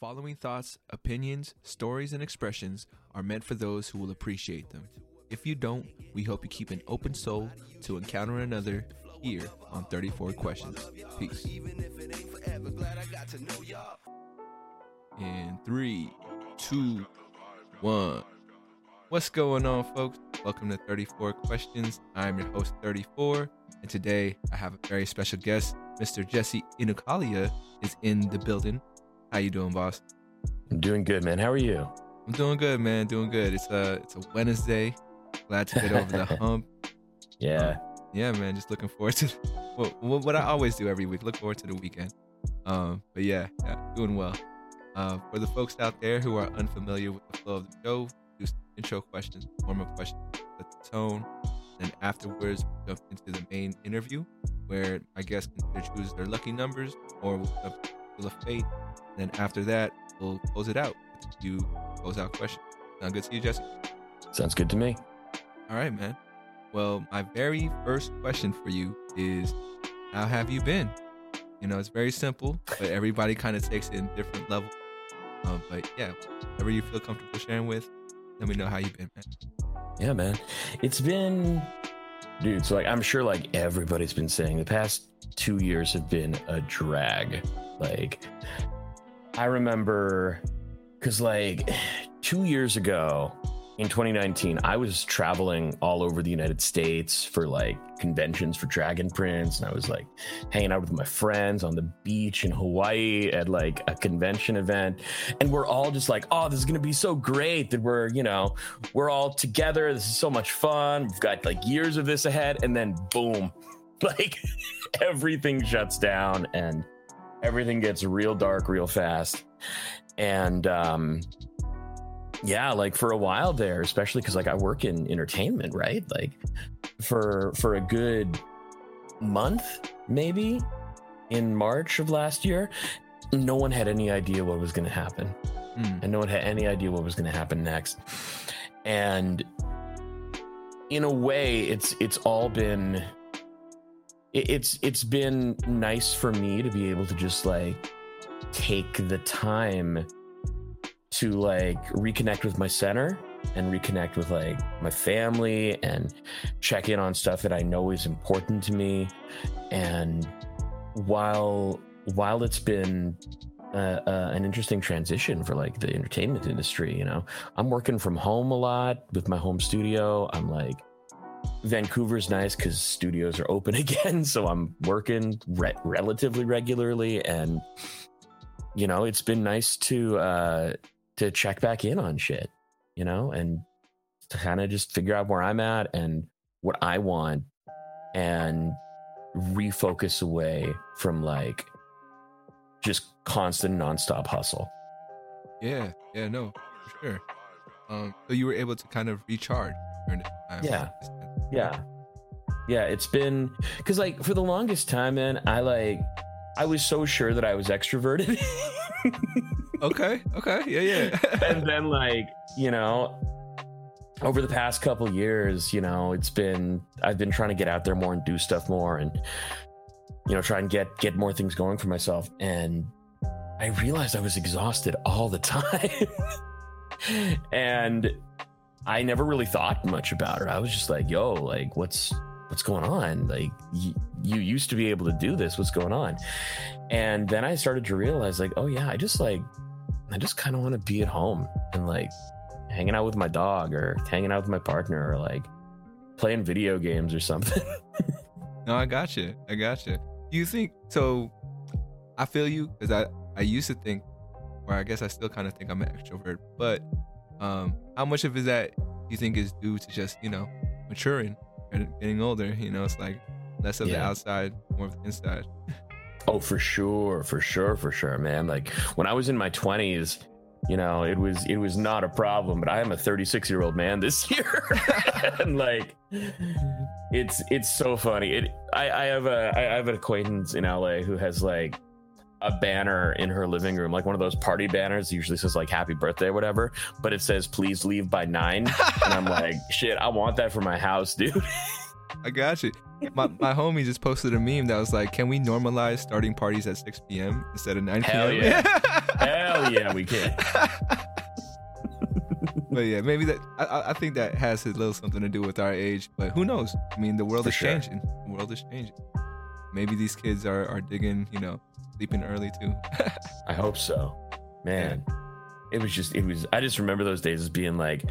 following thoughts, opinions, stories, and expressions are meant for those who will appreciate them. If you don't, we hope you keep an open soul to encounter another here on 34 Questions. Peace. In three, two, one. What's going on, folks? Welcome to 34 Questions. I'm your host, 34, and today I have a very special guest. Mr. Jesse Inocalla is in the building. How you doing, boss? I'm doing good, man. How are you? I'm doing good, man. Doing good. It's a it's a Wednesday. Glad to get over the hump. Yeah. Um, yeah, man. Just looking forward to what, what I always do every week. Look forward to the weekend. Um, but yeah, yeah doing well. Uh, for the folks out there who are unfamiliar with the flow of the show, do some intro questions, form of questions, set the tone. Then afterwards, we jump into the main interview where my guests can either choose their lucky numbers or we'll jump Wheel of Fate. Then after that, we'll close it out few close out questions. Sound good to you, Jesse? Sounds good to me. All right, man. Well, my very first question for you is how have you been? You know, it's very simple, but everybody kind of takes it in different levels. Um, but yeah, whatever you feel comfortable sharing with, let me know how you've been, man. Yeah, man. It's been, dude. So like, I'm sure like everybody's been saying the past two years have been a drag. Like, I remember, cause like two years ago in 2019, I was traveling all over the United States for like conventions for Dragon Prince, and I was like hanging out with my friends on the beach in Hawaii at like a convention event. And we're all just like, oh, this is gonna be so great that we're, you know, we're all together. This is so much fun. We've got like years of this ahead. And then boom, like everything shuts down and everything gets real dark real fast. And um yeah like for a while there especially because like i work in entertainment right? Like for for a good month maybe in march of last year no one had any idea what was going to happen. Mm. and no one had any idea what was going to happen next. And in a way it's it's all been it- it's it's been nice for me to be able to just like take the time to like reconnect with my center and reconnect with like my family and check in on stuff that I know is important to me. And while while it's been uh, uh, an interesting transition for like the entertainment industry, you know, I'm working from home a lot with my home studio. I'm like Vancouver's nice because studios are open again, so I'm working re- relatively regularly, and you know, it's been nice to uh, to check back in on shit, you know, and to kind of just figure out where I'm at and what I want and refocus away from like just constant nonstop hustle. Yeah, yeah, no, for sure. Um, so you were able to kind of recharge during this time. Yeah. Yeah. Yeah, it's been cuz like for the longest time man, I like I was so sure that I was extroverted. Okay. Okay. Yeah. Yeah. and then like you know over the past couple years you know it's been i've been trying to get out there more and do stuff more and you know try and get get more things going for myself and i realized i was exhausted all the time and i never really thought much about it i was just like yo like what's what's going on like y- you used to be able to do this what's going on and then i started to realize like oh yeah i just like I just kind of want to be at home and like hanging out with my dog or hanging out with my partner or like playing video games or something. No, I got you. I got you. Do you think so? I feel you because I I used to think, or I guess I still kind of think I'm an extrovert. But um, how much of is that do you think is due to just you know maturing and getting older? You know, it's like less of the outside, more of the inside. oh, for sure, for sure, for sure, man. Like when I was in my 20s, you know, it was it was not a problem, but I am a 36 year old man this year. and like it's it's so funny. It I, I have a I have an acquaintance in LA who has like a banner in her living room, like one of those party banners. Usually says like "Happy Birthday" or whatever, but it says "Please leave by 9. and I'm like, shit, I want that for my house, dude. I got you. My my homie just posted a meme that was like, "Can we normalize starting parties at 6 p.m. instead of 9 p.m.?" Hell yeah. Hell yeah, we can. but yeah, maybe that I, I think that has a little something to do with our age. But who knows? I mean, the world For is sure. changing. The world is changing. Maybe these kids are are digging, you know, sleeping early too. I hope so. Man. It was just it was I just remember those days as being like,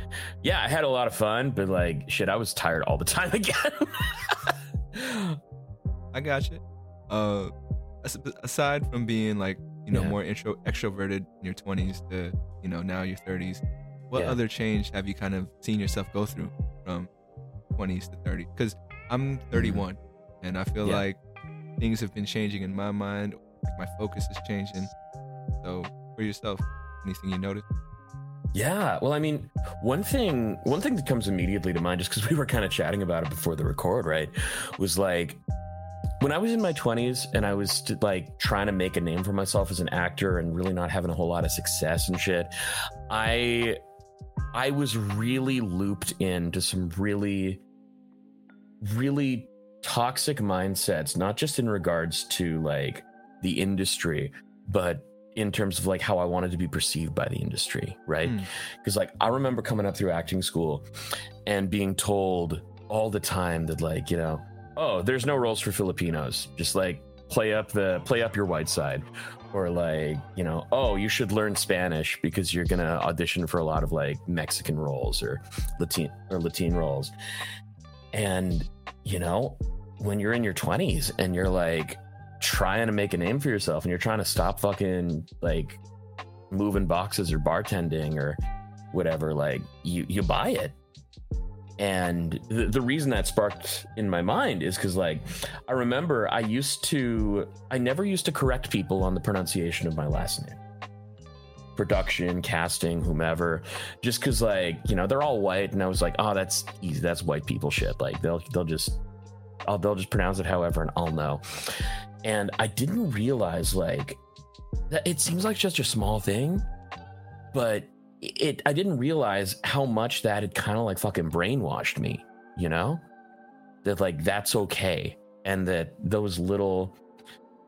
yeah, I had a lot of fun, but like shit, I was tired all the time again. I got you. Uh, aside from being like you know Yeah. more intro extroverted in your twenties to you know now your thirties, what Yeah. other change have you kind of seen yourself go through from twenties to thirty? Because I'm 31, and I feel Mm-hmm. Yeah. like things have been changing in my mind. My focus is changing. So for yourself, anything you noticed? Yeah, well, I mean, one thing one thing that comes immediately to mind, just because we were kind of chatting about it before the record, right, was like when I was in my twenties and I was like trying to make a name for myself as an actor and really not having a whole lot of success and shit. I I was really looped into some really really toxic mindsets, not just in regards to like the industry, but in terms of like how I wanted to be perceived by the industry, right? Hmm. Because like I remember coming up through acting school and being told all the time that like, you know, oh, there's no roles for Filipinos. Just like play up the play up your white side. Or like, you know, oh, you should learn Spanish because you're gonna audition for a lot of like Mexican roles or Latin or Latin roles. And, you know, when you're in your 20s and you're like trying to make a name for yourself and you're trying to stop fucking like moving boxes or bartending or whatever, like you you buy it. And the, the reason that sparked in my mind is because, like, I remember I used to, I never used to correct people on the pronunciation of my last name. Production, casting, whomever, just because, like, you know, they're all white, and I was like, oh, that's easy, that's white people shit. Like, they'll they'll just, they'll just pronounce it however, and I'll know. And I didn't realize, like, that it seems like just a small thing, but it I didn't realize how much that had kind of like fucking brainwashed me, you know? That like that's okay and that those little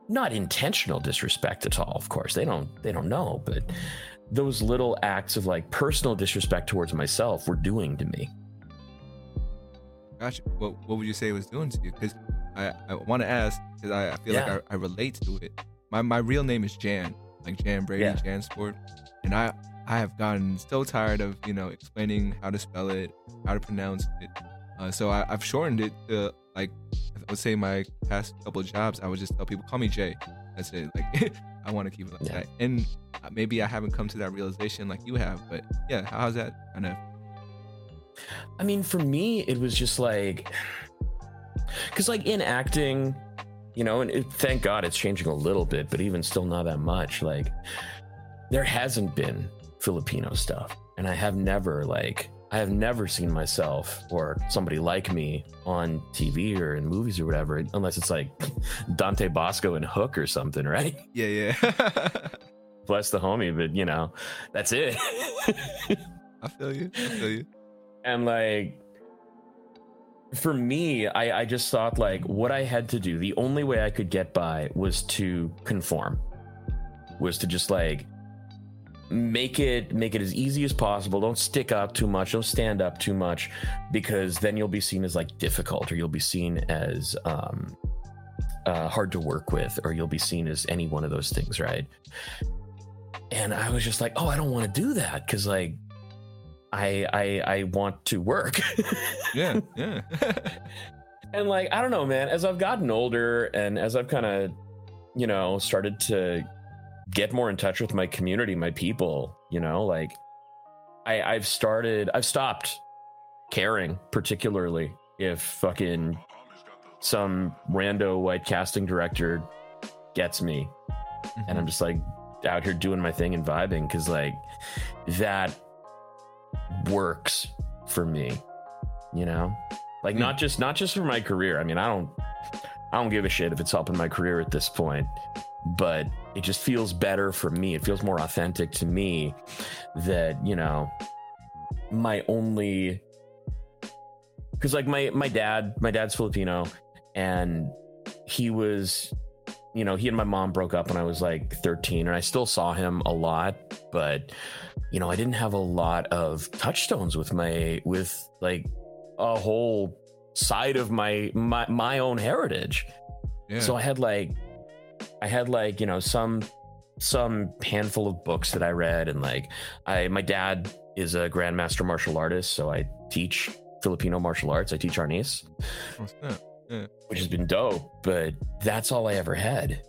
not intentional disrespect at all, of course. They don't they don't know, but those little acts of like personal disrespect towards myself were doing to me. Gotcha. What What would you say it was doing to you? Because I, I want to ask because I, I feel Yeah. like I, I relate to it. My my real name is Jan, like Jan Brady, Yeah. Jan Sport, and I I have gotten so tired of you know explaining how to spell it, how to pronounce it. Uh, so I, I've shortened it to like I would say my past couple of jobs. I would just tell people call me Jay. That's it. Like I want to keep it like Yeah. that. And uh, maybe I haven't come to that realization like you have, but yeah, how's that kind of? I mean, for me, it was just like, because like in acting, you know, and it, thank God it's changing a little bit, but even still not that much. Like, there hasn't been Filipino stuff, and I have never like. I have never seen myself or somebody like me on TV or in movies or whatever, unless it's like Dante Basco and Hook or something, right? Yeah, yeah. Bless the homie, but you know, that's it. I feel you. I feel you. and like for me I, I just thought like what i had to do the only way i could get by was to conform was to just like make it make it as easy as possible. Don't stick up too much. Don't stand up too much because then you'll be seen as like difficult or you'll be seen as um uh, hard to work with or you'll be seen as any one of those things right? And i was just like oh i don't want to do that because like I I I want to work. Yeah, yeah. and like I don't know, man, as I've gotten older and as I've kind of you know started to get more in touch with my community, my people, you know, like I I've started I've stopped caring particularly if fucking some rando white casting director gets me and mm-hmm. I'm just like out here doing my thing and vibing because like that works for me, you know, like Hmm. not just not just for my career. I mean, I don't I don't give a shit if it's helping my career at this point, but it just feels better for me. It feels more authentic to me that you know my only because like my my dad my dad's Filipino and he was you know, he and my mom broke up when I was like 13, and I still saw him a lot, but you know, I didn't have a lot of touchstones with my with like a whole side of my my my own heritage. Yeah. So I had like I had like, you know, some some handful of books that I read and like I my dad is a grandmaster martial artist, so I teach Filipino martial arts. I teach Arnis, Oh, which has been dope, but that's all I ever had.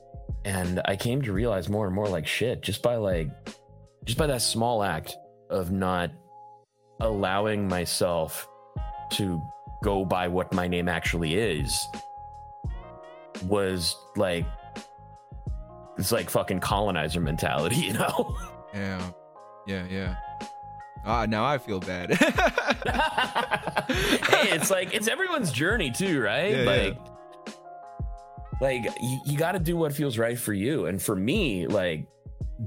And I came to realize more and more like shit just by like just by that small act of not allowing myself to go by what my name actually is was like it's like fucking colonizer mentality, you know? Yeah. Yeah. Yeah. Ah, now I feel bad. hey, it's like it's everyone's journey too, right? Yeah, like like you, you got to do what feels right for you. And for me, like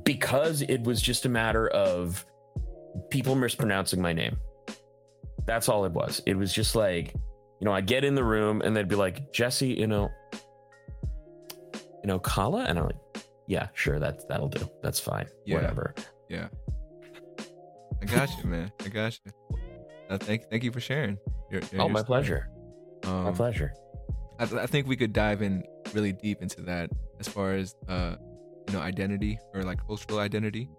because it was just a matter of people mispronouncing my name. That's all it was. It was just like, you know, I get in the room and they'd be like, Jesse, you know, you know, Kala? And I'm like, yeah, sure, that's that'll do. That's fine. Yeah. Whatever. yeah. I got you, man. I got you. Uh, thank, thank you for sharing. Your, your- Oh, your my story. pleasure. Um, my pleasure. I, I think we could dive in really deep into that as far as uh you know identity or like cultural identity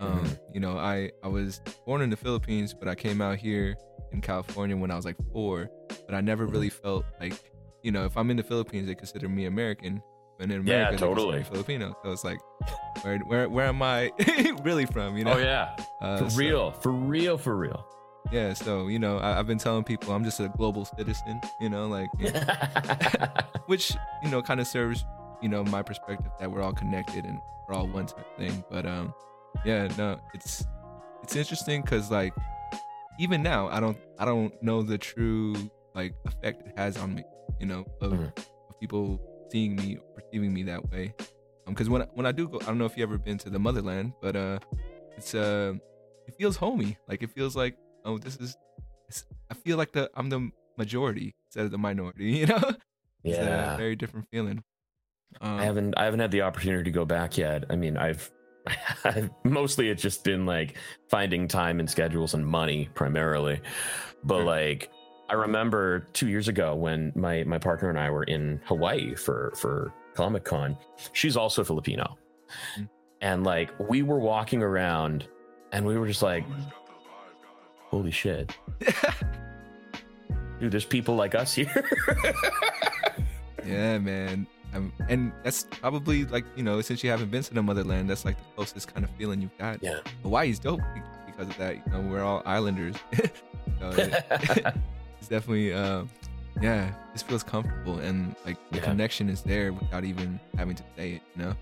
um Mhm. you know i i was born in the philippines but i came out here in california when i was like four but i never Mhm. really felt like you know if i'm in the philippines they consider me american and in Yeah, america consider totally. filipino so it's like where where, where am i really from you know Oh yeah. uh, For so- real. For real, for real. yeah so you know I, i've been telling people i'm just a global citizen you know like which you know kind of serves you know my perspective that we're all connected and we're all one type thing but um yeah no it's it's interesting because like even now i don't i don't know the true like effect it has on me you know of, Mhm. of people seeing me or perceiving me that way um because when I, when i do go i don't know if you ever been to the motherland but uh it's uh it feels homey like it feels like oh this is it's, i feel like the i'm the majority instead of the minority you know it's a yeah. very different feeling. Um, I haven't I haven't had the opportunity to go back yet. I mean, I've, I've mostly it's just been like finding time and schedules and money primarily. But Sure. like I remember 2 years ago when my my partner and I were in Hawaii for for Comic Con. She's also Filipino. Mhm. And like we were walking around and we were just like holy shit. Dude, there's people like us here. yeah, man. Um, and that's probably like you know, since you haven't been to the motherland, that's like the closest kind of feeling you've got. yeah. Hawaii's dope be- because of that. You know, we're all islanders. so it's definitely, um, yeah, this feels comfortable and like the Yeah. connection is there without even having to say it. You know.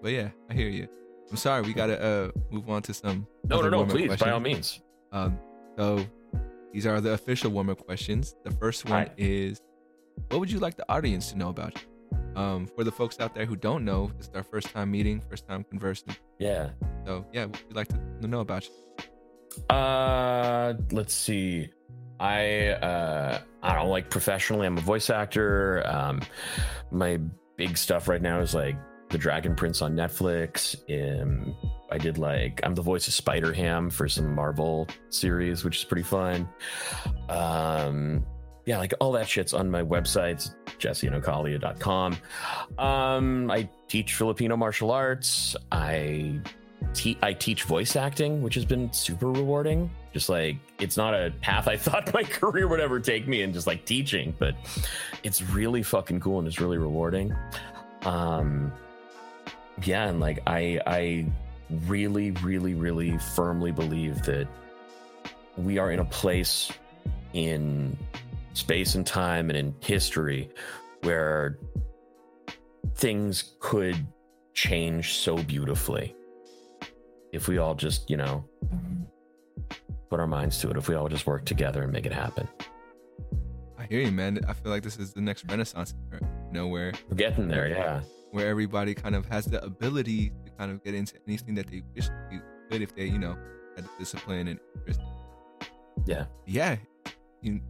But yeah, I hear you. I'm sorry, we gotta uh move on to some. no, no, no, please, by all means. Um, so these are the official warm up questions. The first one Alright. is, what would you like the audience to know about you? Um, for the folks out there who don't know, this is our first time meeting, first time conversing. Yeah. So yeah, what would you like to to know about you? Uh, let's see. I uh, I don't like professionally. I'm a voice actor. Um, my big stuff right now is like the Dragon Prince on Netflix. Um, I did like I'm the voice of Spider Ham for some Marvel series, which is pretty fun. Um, yeah, like all that shit's on my website, jesseinocalla.com. Um, I teach Filipino martial arts. I te- I teach voice acting, which has been super rewarding. Just like it's not a path I thought my career would ever take me in, just like teaching, but it's really fucking cool and it's really rewarding. Um, yeah, and like I I really, really, really firmly believe that we are in a place in space and time and in history where things could change so beautifully if we all just, you know, put our minds to it, if we all just work together and make it happen. I hear you, man. I feel like this is the next renaissance, era, you know, where We're getting there, yeah. where everybody kind of has the ability to kind of get into anything that they wish to could if they, you know, had the discipline and interest. Yeah. Yeah. You,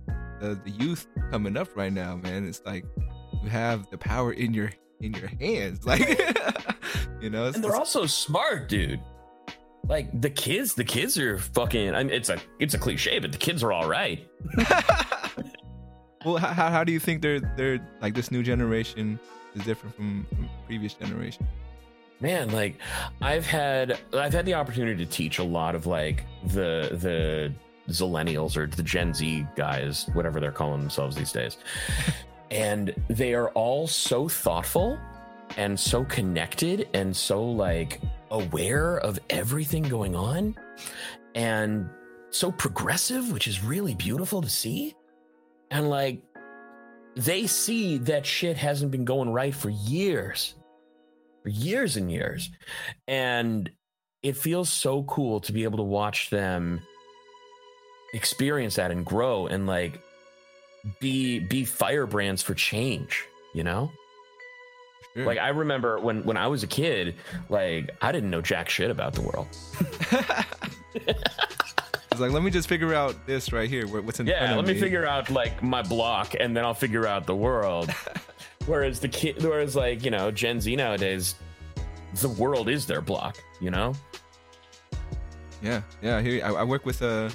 the, the youth coming up right now, man, it's like you have the power in your in your hands. Like, you know, and they're also smart, dude. Like the kids, the kids are fucking. I mean, it's a it's a cliche, but the kids are all right. well, how, how do you think they're they're like this new generation is different from, from previous generation? Man, like I've had I've had the opportunity to teach a lot of like the the Zillennials or the Gen Z guys, whatever they're calling themselves these days. and they are all so thoughtful and so connected and so like aware of everything going on and so progressive, which is really beautiful to see. And like they see that shit hasn't been going right for years, for years and years. And it feels so cool to be able to watch them experience that and grow and like be be firebrands for change, you know? Sure. Like I remember when when I was a kid, like I didn't know jack shit about the world. it's like let me just figure out this right here. What's in yeah? let me. me figure out like my block, and then I'll figure out the world. whereas the kid, whereas like you know Gen Z nowadays, the world is their block. You know. Yeah, yeah. Here I, I work with uh,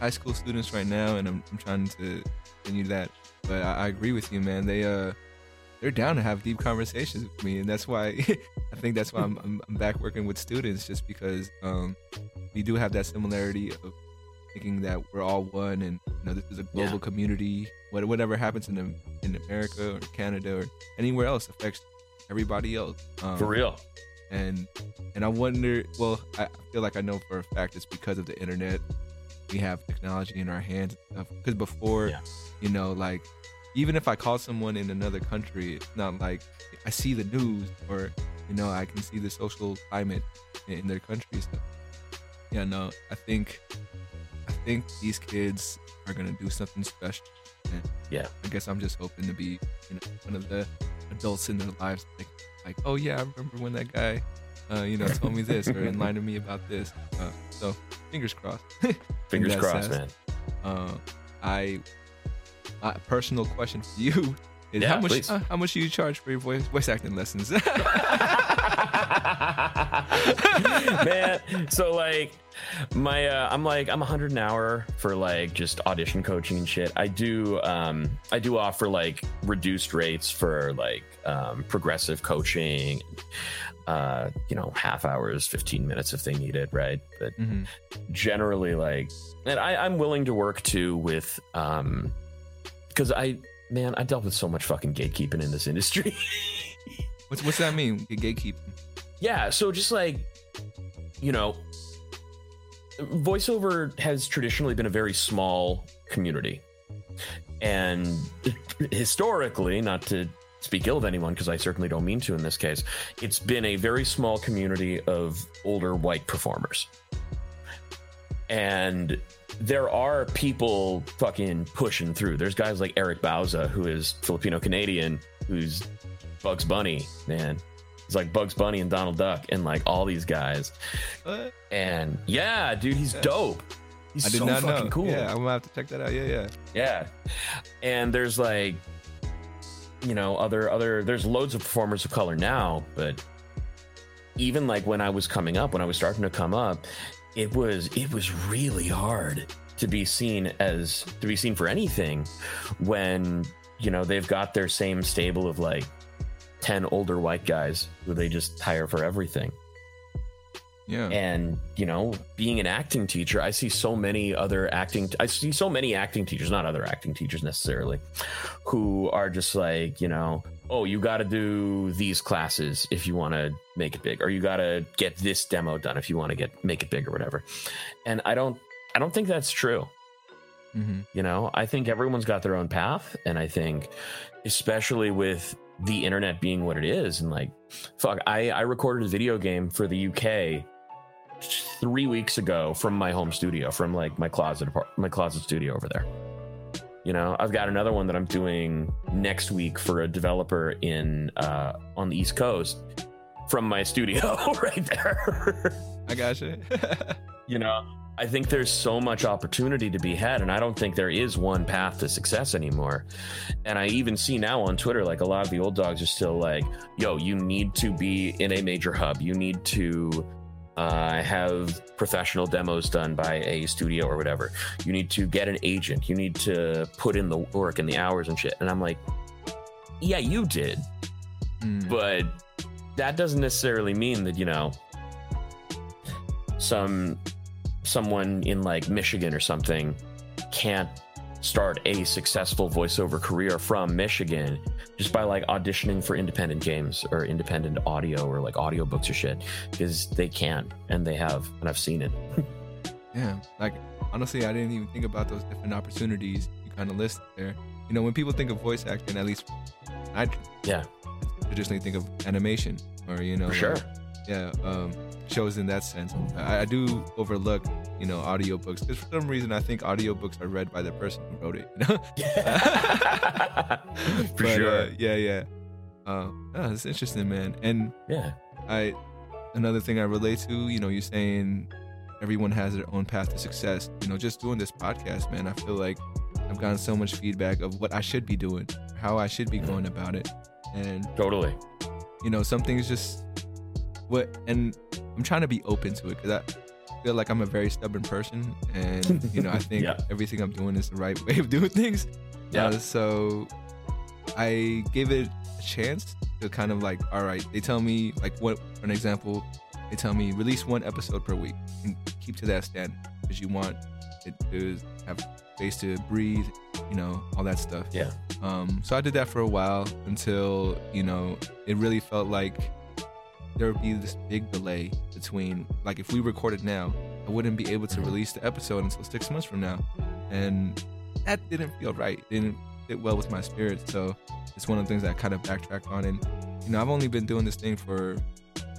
high school students right now, and I'm, I'm trying to continue that. But I, I agree with you, man. They uh they're down to have deep conversations with me, and that's why I think that's why I'm, I'm, I'm back working with students, just because um, we do have that similarity of thinking that we're all one, and you know this is a global yeah. community. What, whatever happens in the, in America or Canada or anywhere else affects everybody else. Um, for real. And and I wonder. Well, I feel like I know for a fact it's because of the internet. We have technology in our hands Because before, yeah. you know, like even if I call someone in another country, it's not like I see the news or you know I can see the social climate in, their country. So yeah, no, I think I think these kids are gonna do something special. And yeah, I guess I'm just hoping to be you know one of the adults in their lives like like oh yeah I remember when that guy uh, you know told me this or enlightened me about this. Uh, so fingers crossed. fingers crossed, man. Uh, I a personal question for you is yeah, how much uh, how much do you charge for your voice voice acting lessons? Man, so like my uh, I'm like I'm a hundred an hour for like just audition coaching and shit. I do um I do offer like reduced rates for like um progressive coaching uh you know half hours 15 minutes if they need it right but mm-hmm. generally like and I, i'm willing to work too with um because I, man, I dealt with so much fucking gatekeeping in this industry. what's what's that mean? Gatekeeping? Yeah, so just like, you know, voiceover has traditionally been a very small community, and historically, not to speak ill of anyone because I certainly don't mean to in this case, it's been a very small community of older white performers. And there are people fucking pushing through. There's guys like Eric Bauza, who is Filipino Canadian, who's Bugs Bunny, man. He's like Bugs Bunny and Donald Duck and like all these guys. What? And yeah, dude, he's dope. He's I did so not fucking know. cool. Yeah, I'm gonna have to check that out. Yeah, yeah. Yeah. And there's like you know, other other there's loads of performers of color now, but even like when I was coming up, when I was starting to come up, it was it was really hard to be seen as to be seen for anything when you know they've got their same stable of like 10 older white guys who they just hire for everything. Yeah. And you know being an acting teacher i see so many other acting i see so many acting teachers not other acting teachers necessarily who are just like you know oh, you got to do these classes if you want to make it big, or you got to get this demo done if you want to get make it big or whatever. And I don't, I don't think that's true. Mm-hmm. You know, I think everyone's got their own path, and I think, especially with the internet being what it is, and like, fuck, I I recorded a video game for the UK three weeks ago from my home studio, from like my closet my closet studio over there. You know, I've got another one that I'm doing next week for a developer in uh, on the East Coast from my studio right there. I got you. you know, I think there's so much opportunity to be had, and I don't think there is one path to success anymore. And I even see now on Twitter, like a lot of the old dogs are still like, yo, you need to be in a major hub. You need to uh, have professional demos done by a studio or whatever. You need to get an agent. You need to put in the work and the hours and shit. And I'm like, yeah, you did. Mm. But that doesn't necessarily mean that, you know, some someone in like Michigan or something can't start a successful voiceover career from Michigan just by like auditioning for independent games or independent audio or like audiobooks or shit because they can and they have and I've seen it. Yeah, like honestly, I didn't even think about those different opportunities you kind of listed there. You know, when people think of voice acting, at least I Yeah. traditionally think of animation or you know, For sure. like, yeah, um, shows in that sense. I, I do overlook, you know, audiobooks because for some reason I think audiobooks are read by the person who wrote it. You know? For But, sure. uh, yeah, yeah. Uh, oh, it's interesting, man. And yeah. I another thing I relate to, you know, you're saying everyone has their own path to success. You know, just doing this podcast, man, I feel like I've gotten so much feedback of what I should be doing, how I should be going about it. And Totally. you know, some things just what and I'm trying to be open to it cuz I feel like I'm a very stubborn person and you know, I think Yeah. everything I'm doing is the right way of doing things. Yeah. Uh, so I gave it a chance to kind of like, all right, they tell me like what for an example, they tell me release one episode per week and keep to that standard because you want it to have space to breathe, you know, all that stuff. Yeah. Um, so I did that for a while until you know it really felt like there would be this big delay between like if we recorded now, I wouldn't be able to release the episode until six months from now, and that didn't feel right. It didn't fit well with my spirit. So it's one of the things that I kind of backtrack on. And you know, I've only been doing this thing for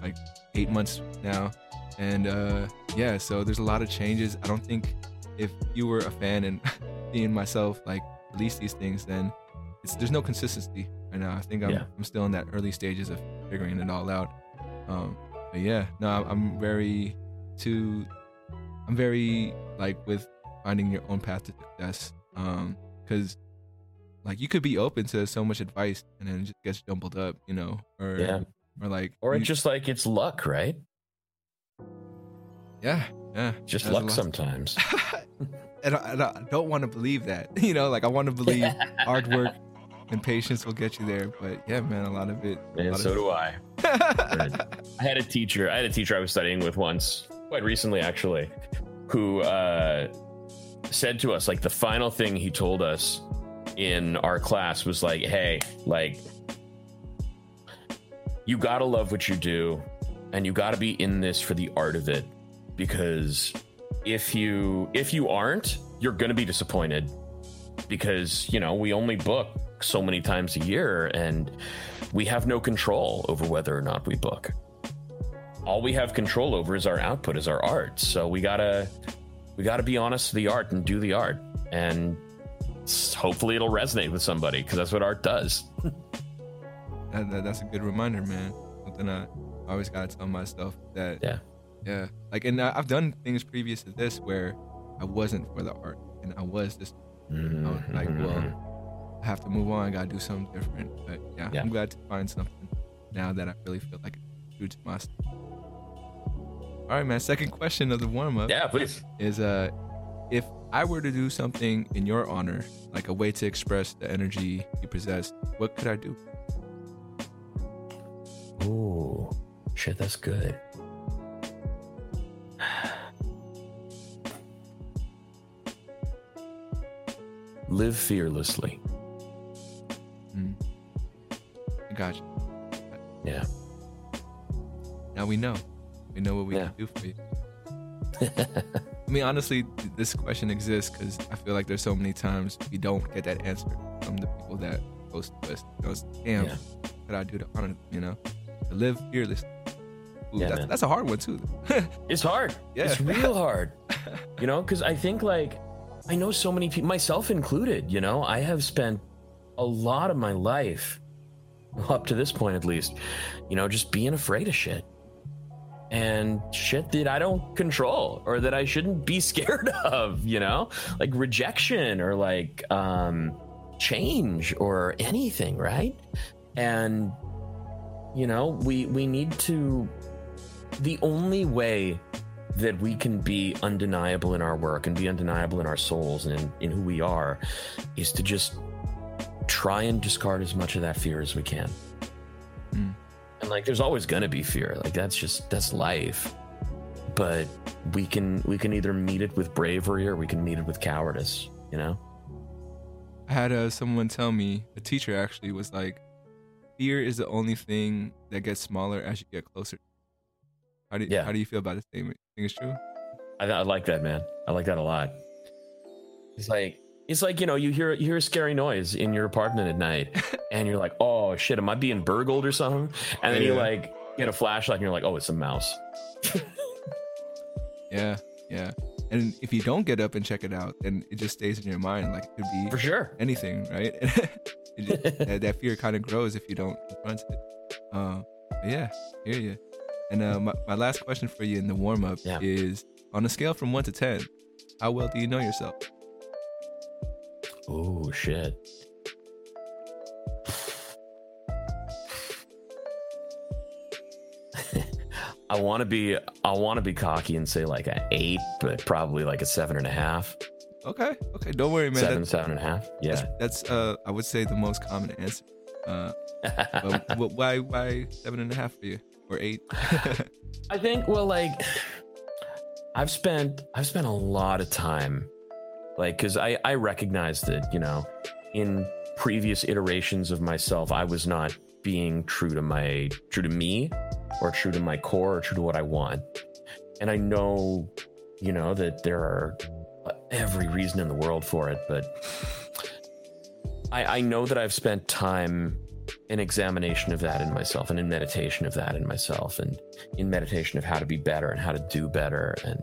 like eight months now, and uh, yeah, so there's a lot of changes. I don't think if you were a fan and being myself like release these things, then it's there's no consistency right now. I think I'm Yeah. I'm still in that early stages of figuring it all out. Um, but yeah, no, I'm- very to I'm very like with finding your own path to success. Um, because like you could be open to so much advice and then it just gets jumbled up, you know, or Yeah. or like Or you- it's just like it's luck, right? yeah, yeah, Just luck sometimes. and, I, and I don't want to believe that, you know, like I want to believe hard work and patience will get you there, but yeah, man, a lot of it. And so of do I. I had a teacher. I had a teacher I was studying with once, quite recently actually, who uh, said to us like the final thing he told us in our class was like, "Hey, like, you gotta love what you do, and you gotta be in this for the art of it, because if you if you aren't, you're gonna be disappointed, because you know we only book so many times a year and." we have no control over whether or not we book. All we have control over is our output, is our art. So we gotta we gotta be honest to the art and do the art, and hopefully it'll resonate with somebody because that's what art does. that, that- that's a good reminder, man. Something I always gotta tell myself that Yeah. yeah. Like, and I- I've done things previous to this where I wasn't for the art, and I was just Mhm. like, well, I have to move on. I gotta do something different. But yeah, Yeah. I'm glad to find something now that I really feel like it's true to myself. All right, man. Second question of the warm up yeah, please. is uh, if I were to do something in your honor, like a way to express the energy you possess, what could I do? Ooh, shit, that's good. Live fearlessly. I got you. Yeah. Now we know. We know what we Yeah. can do for you. I mean, honestly, this question exists because I feel like there's so many times we don't get that answer from the people that post to us. You know, Damn, Yeah. what could I do to honor them? You know, to live fearless. Ooh, Yeah, that's, that's a hard one too. It's hard. Yeah. It's real hard. you know, because I think like I know so many people, myself included. You know, I have spent a lot of my life, up to this point at least, you know, just being afraid of shit. and shit that I don't control or that I shouldn't be scared of, you know? Like rejection or like um change or anything, right? And you know, we we need to the only way that we can be undeniable in our work and be undeniable in our souls and in, in who we are is to just try and discard as much of that fear as we can. Mm. And like there's always gonna be fear. Like that's just that's life. But we can we can either meet it with bravery or we can meet it with cowardice, you know? I had uh, someone tell me, a teacher actually was like, fear is the only thing that gets smaller as you get closer. How do you, Yeah. how do you feel about this statement? Think it's true? I, I like that, man. I like that a lot. It's like it's like you know you hear you hear a scary noise in your apartment at night, and you're like, oh shit, am I being burgled or something? And then you like get a flashlight, and you're like, oh, it's a mouse. Yeah, yeah. And if you don't get up and check it out, then it just stays in your mind. Like it could be For sure. anything, right? Just- that, that fear kind of grows if you don't confront it. Uh, yeah, hear you. And uh, my, my last question for you in the warm up Yeah. is on a scale from one to 10, how well do you know yourself? Oh shit. I want to be I want to be cocky and say like a eight, but probably like a seven and a half. Okay, okay. Don't worry, man. seven, That- seven and a half. Yeah. That's, that's uh, I would say the most common answer. Uh, why why seven and a half for you or eight? I think well like I've spent I've spent a lot of time like cuz I I recognize that, you know, in previous iterations of myself I was not being true to my true to me or true to my core or true to what I want. And I know, you know, that there are uh, every reason in the world for it, but I I know that I've spent time in examination of that in myself and in meditation of that in myself and in meditation of how to be better and how to do better and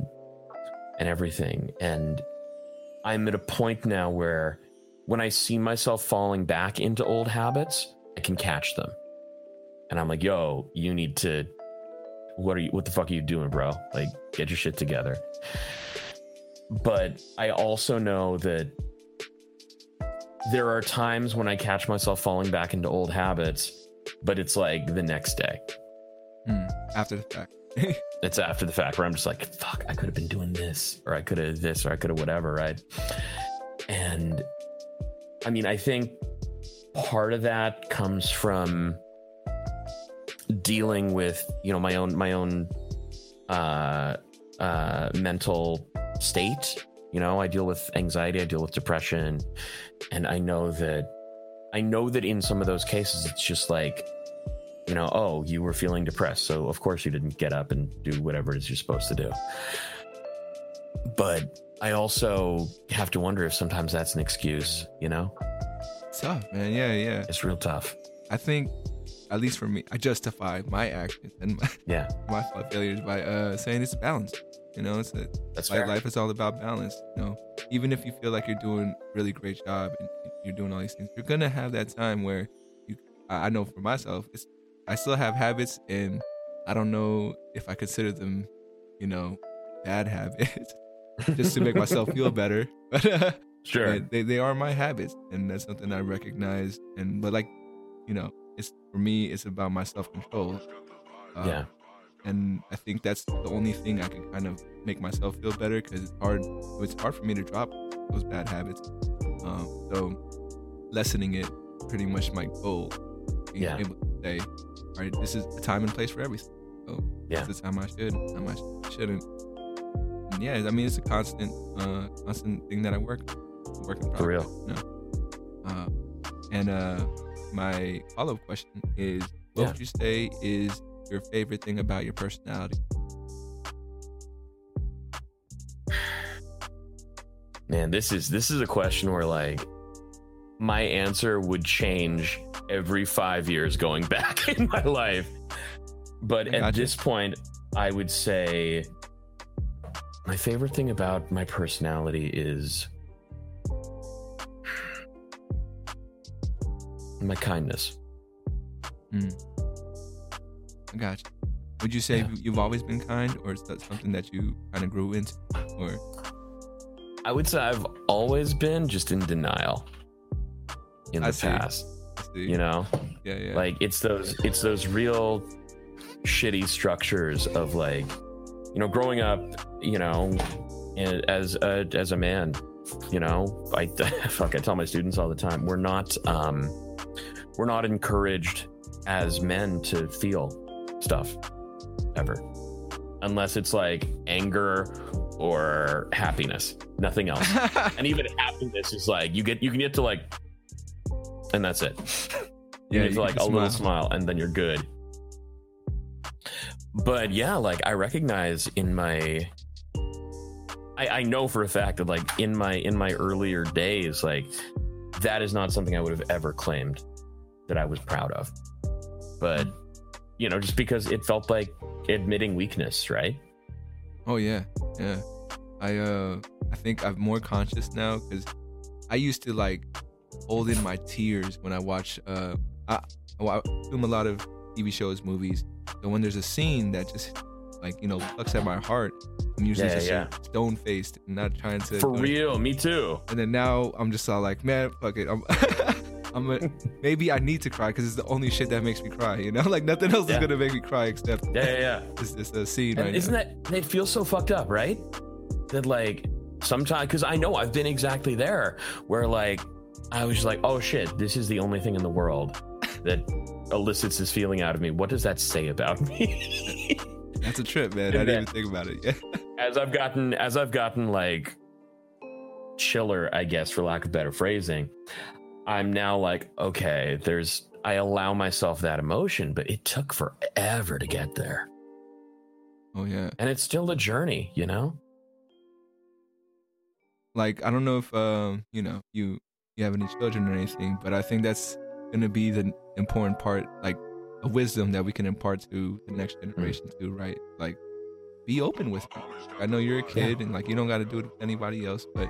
and everything and i'm at a point now where when i see myself falling back into old habits i can catch them. And i'm like yo you need to what are you what the fuck are you doing bro? Like get your shit together. But i also know that there are times when i catch myself falling back into old habits but it's like the next day. Hmm, After the fact. it's after the fact where I'm just like, fuck, I could have been doing this, or I could have this, or I could have whatever, right? And I mean, I think part of that comes from dealing with, you know, my own my own uh uh mental state. You know, I deal with anxiety, I deal with depression, and I know that I know that in some of those cases it's just like you know, oh, you were feeling depressed, so of course you didn't get up and do whatever it is you're supposed to do. But I also have to wonder if sometimes that's an excuse, you know? Tough, man. Yeah, yeah. It's real tough. I think, at least for me, I justify my actions and my, Yeah, my failures by uh, saying it's balance. You know, it's a, that's like life is all about balance. You know, even if you feel like you're doing a really great job and you're doing all these things, you're gonna have that time where you. I know for myself, it's I still have habits, and I don't know if I consider them, you know, bad habits, just to make myself feel better. But uh, Sure. they they are my habits, and that's something I recognize. And but like, you know, it's for me, it's about my self control. Uh, yeah. and I think that's the only thing I can kind of make myself feel better because it's hard. It's hard for me to drop those bad habits. Um, so lessening it pretty much my goal. Being Yeah. able to say, right, this is the time and place for everything. So Yeah. this is the time I should, time I sh- shouldn't. And yeah, I mean it's a constant, uh, constant thing that I work, work in For real. You know? Uh, and uh, my follow up question is, what Yeah. would you say is your favorite thing about your personality? Man, this is this is a question where like my answer would change every five years going back in my life. But at gotcha. this point, I would say my favorite thing about my personality is my kindness. Hmm. I got you. would you say Yeah. you've always been kind, or is that something that you kind of grew into? Or I would say I've always been just in denial in I the see. past. See, You know, yeah, yeah, like it's those it's those real shitty structures of like, you know, growing up, you know, as a, as a man, you know, I fuck I tell my students all the time, we're not um we're not encouraged as men to feel stuff ever. Unless it's like anger or happiness, nothing else. and even happiness is like you get you can get to like and that's it. Yeah, to like a can little smile. smile and then you're good. But yeah like i recognize in my I, I know for a fact that like in my in my earlier days like that is not something i would have ever claimed that i was proud of. But you know just because it felt like admitting weakness right? Oh yeah, yeah. I uh I think I'm more conscious now because I used to like hold in my tears when I watch uh I, I film a lot of TV shows, movies. So when there's a scene that just like you know plucks at my heart, I'm usually Yeah, just yeah. stone faced and not trying to for do it. real me too And then now I'm just all like, man, fuck it. I'm, I'm a, maybe I need to cry because it's the only shit that makes me cry. You know, like nothing else Yeah. is gonna make me cry except yeah yeah yeah this, this uh, scene And right isn't now. that they feel so fucked up, right? That like sometimes because I know I've been exactly there where like I was just like, oh shit, this is the only thing in the world that elicits this feeling out of me. What does that say about me? That's a trip, man. I didn't then- even think about it. Yeah. as I've gotten as I've gotten like chiller, I guess, for lack of better phrasing, I'm now like, okay, there's I allow myself that emotion, but it took forever to get there. Oh yeah. And it's still a journey, you know? like I don't know if um you know you you have any children or anything, but I think that's gonna be the important part, like a wisdom that we can impart to the next generation too, right? Like be open with it. I know you're a kid and like you don't got to do it with anybody else, but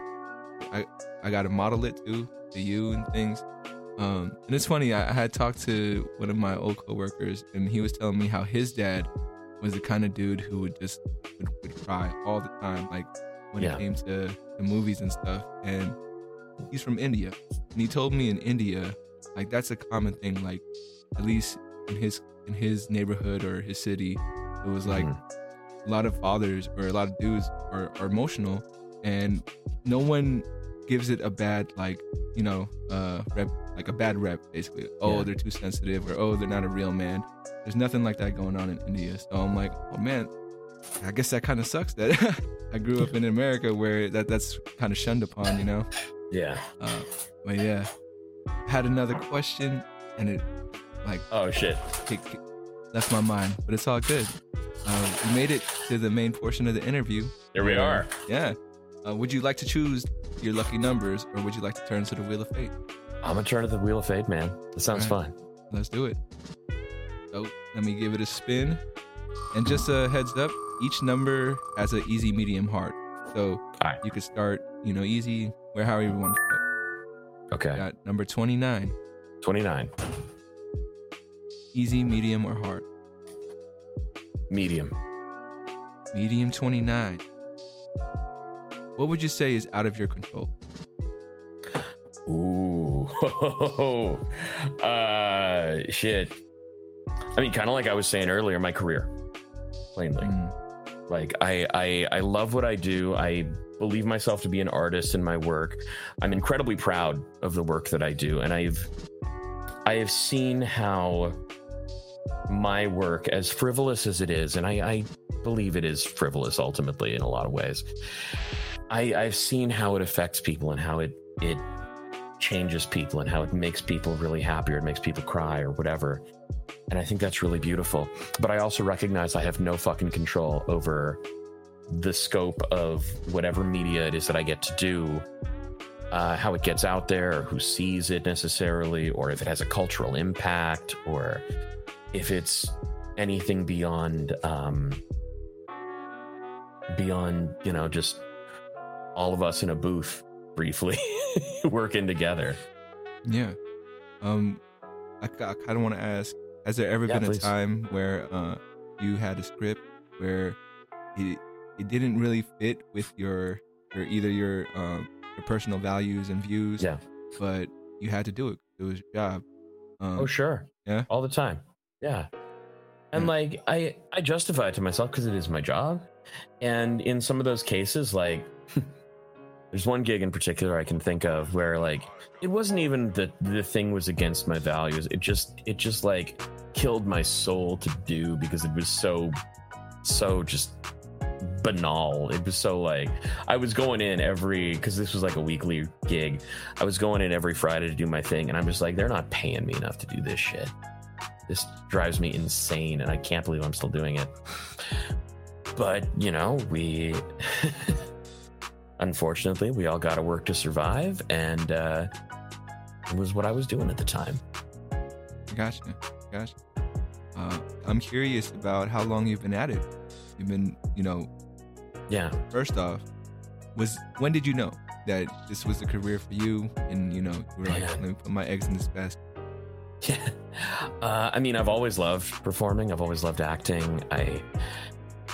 I I got to model it too to you and things. Um, and it's funny. I, I had talked to one of my old coworkers, and he was telling me how his dad was the kind of dude who would just would, would cry all the time, like when Yeah. it came to the movies and stuff. And he's from India, and he told me in India, like that's a common thing. Like at least in his in his neighborhood or his city, it was like Mhm. a lot of fathers or a lot of dudes are, are emotional and no one gives it a bad like you know uh rep like a bad rep basically oh Yeah. they're too sensitive or oh they're not a real man there's nothing like that going on in india so i'm like oh man i guess that kind of sucks that i grew up in america where that that's kind of shunned upon you know yeah. uh but yeah had another question and it like Oh shit. left my mind, but it's all good. Uh, we made it to the main portion of the interview. There we Uh, are. Yeah. Uh, would you like to choose your lucky numbers, or would you like to turn to the wheel of fate? I'm gonna turn to the wheel of fate, man. That sounds Alright. fun. Let's do it. So let me give it a spin. And just a heads up, each number has an easy, medium, hard. So Alright. you could start, you know, easy, where however you want to start. Okay. Got number 29, 29. easy, medium, or hard. Medium. Medium 29. What would you say is out of your control? Ooh. uh shit. I mean, kind of like I was saying earlier, my career. Plainly. Mm, Like I, I I love what I do. I believe myself to be an artist in my work. I'm incredibly proud of the work that I do, and I've I have seen how my work, as frivolous as it is, and I, I believe it is frivolous ultimately in a lot of ways. I, I've seen how it affects people and how it it changes people and how it makes people really happy or it makes people cry or whatever. And I think that's really beautiful. But I also recognize I have no fucking control over the scope of whatever media it is that I get to do, uh, how it gets out there, or who sees it necessarily, or if it has a cultural impact, or if it's anything beyond um, beyond you know just all of us in a booth briefly working together. yeah. Um, I, kind of want to ask: Has there ever Yeah, been please. a time where uh, you had a script where it it didn't really fit with your your either your um your personal values and views. Yeah. But you had to do it. It was your job. Um, oh sure. yeah. All the time. Yeah. And Yeah. like I I justify it to myself because it is my job. And in some of those cases, like there's one gig in particular I can think of where like it wasn't even that the thing was against my values. It just it just like killed my soul to do because it was so so just banal. It was so like I was going in every because this was like a weekly gig. I was going in every Friday to do my thing, and I'm just like, they're not paying me enough to do this shit. This drives me insane, and I can't believe I'm still doing it. But you know, we unfortunately we all got to work to survive, and uh, it was what I was doing at the time. Gotcha. Gotcha. Uh, I'm curious about how long you've been at it. You've been, you know, Yeah. first off, was when did you know that this was the career for you? And you know, you were like, Man. let me put my eggs in this basket. Yeah. Uh, I mean, I've always loved performing. I've always loved acting. I,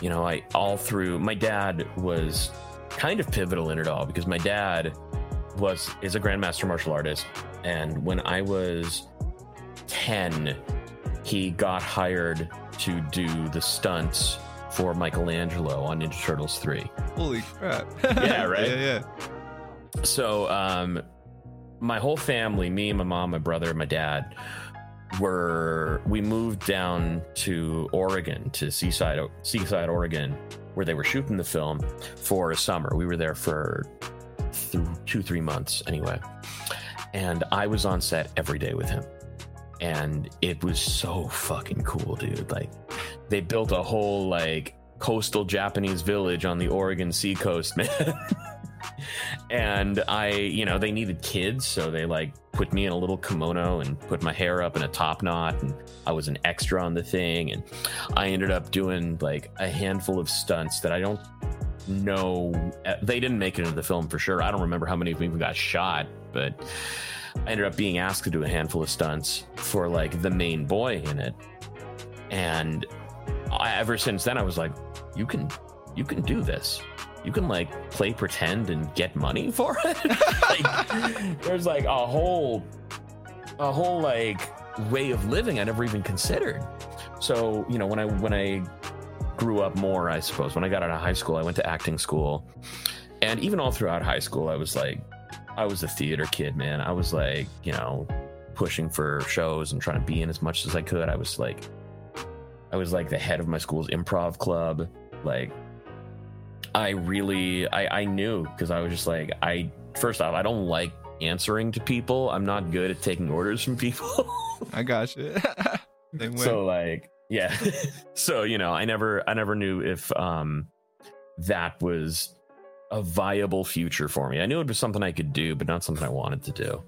you know, I all through my dad was kind of pivotal in it all because my dad was is a grandmaster martial artist, and when I was ten, he got hired to do the stunts for Michelangelo on Ninja Turtles three. Holy crap! Yeah, right? yeah, yeah. so um my whole family me my mom my brother my dad were we moved down to oregon to seaside seaside oregon where they were shooting the film for a summer. We were there for th- two three months anyway. And i was on set every day with him. And it was so fucking cool dude. Like they built a whole like coastal japanese village on the oregon seacoast man and I, you know, they needed kids, so they like put me in a little kimono and put my hair up in a top knot, and I was an extra on the thing, and I ended up doing like a handful of stunts that I don't know. uh, They didn't make it into the film for sure. I don't remember how many of them even got shot, but I ended up being asked to do a handful of stunts for like the main boy in it, and I, ever since then I was like, you can, you can do this you can like play pretend and get money for it. like, there's like a whole, a whole like way of living I never even considered. So you know when I when I grew up more, I suppose when I got out of high school, I went to acting school, and even all throughout high school, I was like, I was a theater kid, man. I was like, you know, pushing for shows and trying to be in as much as I could. I was like, I was like the head of my school's improv club, like I really I, I knew because I was just like I first off I don't like answering to people. I'm not good at taking orders from people. I got you. So like yeah. so you know I never I never knew if um that was a viable future for me. I knew it was something I could do, but not something I wanted to do.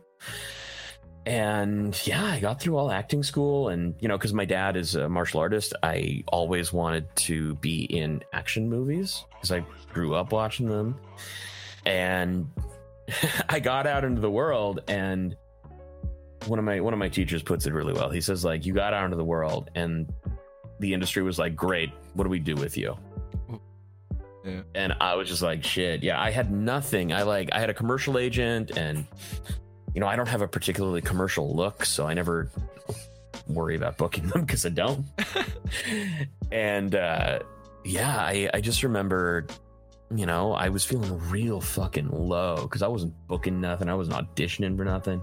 And yeah, I got through all acting school, and you know, because my dad is a martial artist, I always wanted to be in action movies because I grew up watching them. And I got out into the world, and one of my one of my teachers puts it really well. He says, like, you got out into the world, and the industry was like, great, what do we do with you? Yeah. And I was just like, shit, yeah, I had nothing. I like, I had a commercial agent, and you know, I don't have a particularly commercial look, so I never worry about booking them because I don't. and uh, yeah, I, I just remember, you know, I was feeling real fucking low because I wasn't booking nothing, I wasn't auditioning for nothing.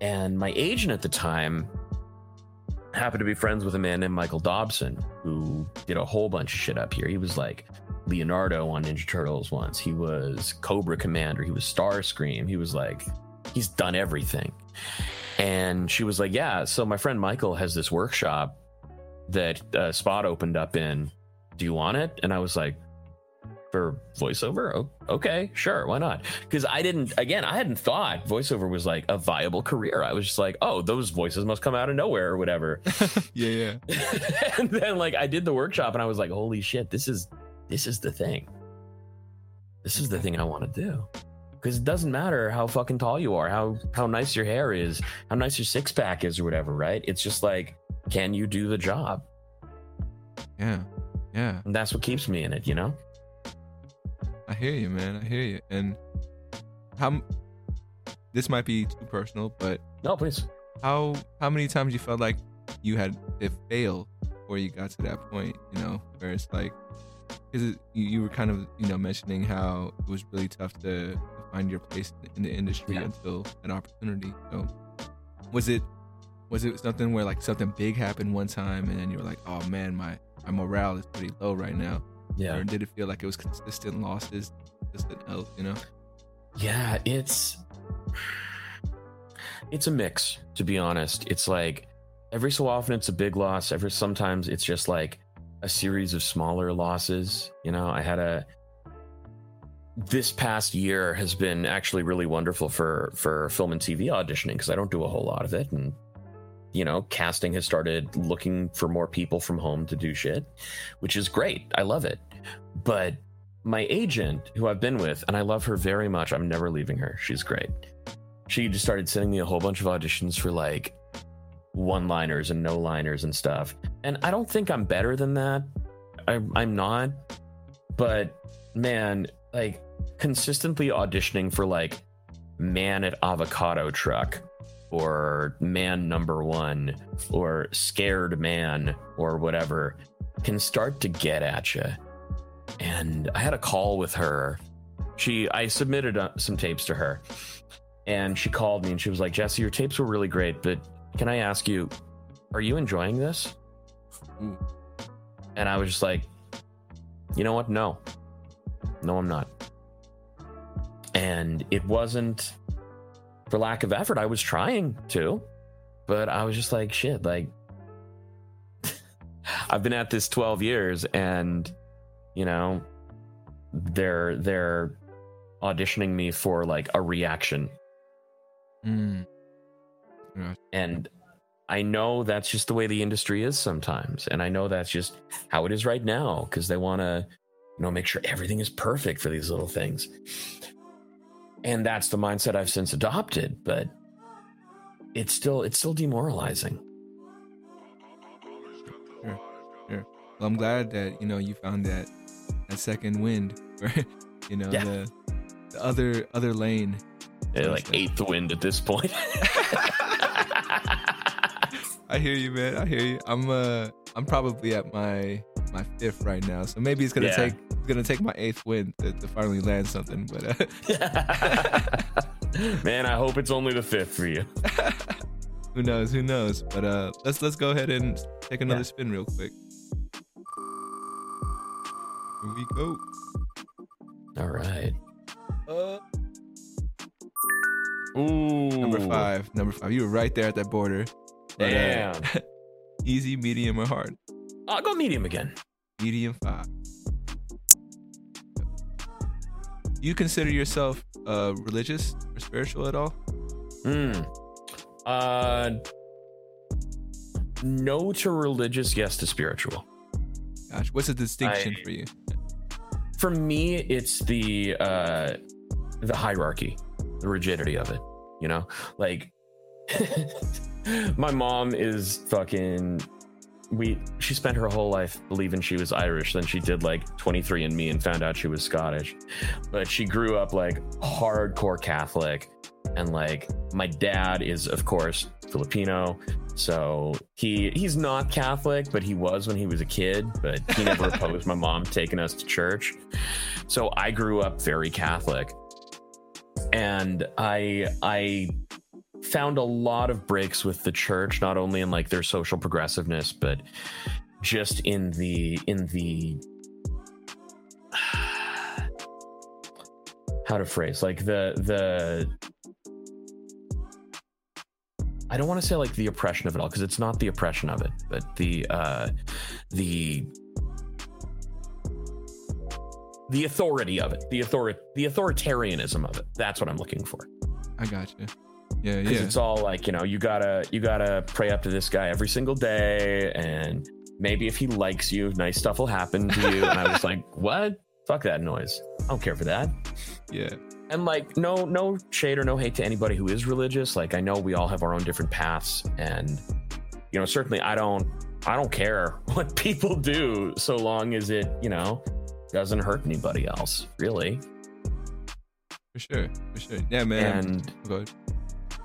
And my agent at the time happened to be friends with a man named Michael Dobson, who did a whole bunch of shit up here. He was like Leonardo on Ninja Turtles once. He was Cobra Commander. He was Starscream. He was like, he's done everything. And she was like, yeah. So my friend Michael has this workshop that uh, Spot opened up in. Do you want it? And I was like, for voiceover? Okay, sure, why not? Because I didn't, again, I hadn't thought voiceover was like a viable career. I was just like, oh, those voices must come out of nowhere or whatever. yeah, yeah. and then like I did the workshop and I was like, holy shit, this is this is the thing. This is the thing I want to do. Because it doesn't matter how fucking tall you are, how how nice your hair is, how nice your six pack is, or whatever, right? It's just like, can you do the job? Yeah. Yeah. And that's what keeps me in it, you know? I hear you, man. I hear you. And how this might be too personal, but No, please. how how many times you felt like you had it fail before you got to that point, you know, where it's like because you, you were kind of you know mentioning how it was really tough to, to find your place in the industry Yeah. until an opportunity. So was it was it something where like something big happened one time and then you were like, oh man, my my morale is pretty low right now, Yeah. or did it feel like it was consistent losses, consistent L's, you know? Yeah, it's it's a mix, to be honest. It's like every so often it's a big loss. Every sometimes it's just like a series of smaller losses. You know, I had a this past year has been actually really wonderful for for film and TV auditioning because I don't do a whole lot of it and you know, casting has started looking for more people from home to do shit, which is great. I love it. But my agent, who I've been with, and I love her very much, I'm never leaving her. She's great. She just started sending me a whole bunch of auditions for like one liners and no liners and stuff. And I don't think I'm better than that. I, I'm not. But man, like consistently auditioning for like man at avocado truck or man number one or scared man or whatever can start to get at you and i had a call with her. She i submitted uh, some tapes to her and she called me and she was like jesse your tapes were really great but can i ask you are you enjoying this? And i was just like you know what? No. No i'm not and it wasn't for lack of effort i was trying to but i was just like shit like i've been at this 12 years and you know they're they're auditioning me for like a reaction. Mm. and i know that's just the way the industry is sometimes. And i know that's just how it is right now because they want to you know make sure everything is perfect for these little things and that's the mindset i've since adopted but it's still it's still demoralizing Well, I'm glad that you know you found that that second wind, where you know Yeah. the the other other lane. Uh, like eighth wind at this point I hear you, man. I hear you. I'm uh I'm probably at my my fifth right now, so maybe it's gonna Yeah. take it's gonna take my eighth win to, to finally land something. But uh, man i hope it's only the fifth for you who knows? Who knows? But uh, let's let's go ahead and take another Yeah. spin real quick. Here we go. all right Uh, Ooh. number five. Number five. You were right there at that border. But, uh, Damn. easy, medium, or hard? I'll go medium again. Medium five. You consider yourself uh religious or spiritual at all? Hmm. Uh, no to religious, yes to spiritual. Gosh, what's the distinction I- for you? For me, it's the uh, the hierarchy, the rigidity of it. You know, like my mom is fucking. We she spent her whole life believing she was Irish. Then she did like 23 and Me and found out she was Scottish. But she grew up like hardcore Catholic, and like my dad is of course Filipino. So he he's not Catholic, but he was when he was a kid. But he never opposed my mom taking us to church. So I grew up very Catholic, and I I found a lot of breaks with the church, not only in like their social progressiveness, but just in the in the how to phrase like the the I don't want to say like the oppression of it all because it's not the oppression of it, but the uh the the authority of it, the author the authoritarianism of it. That's what I'm looking for. I got you. Yeah, Because yeah. it's all like, you know, you gotta you gotta pray up to this guy every single day and maybe if he likes you, nice stuff will happen to you. and I was like, What? Fuck that noise. I don't care for that. Yeah. And like no no shade or no hate to anybody who is religious. Like I know we all have our own different paths and you know, certainly I don't I don't care what people do so long as it, you know, doesn't hurt anybody else, really. For sure, for sure. Yeah, man. And go ahead.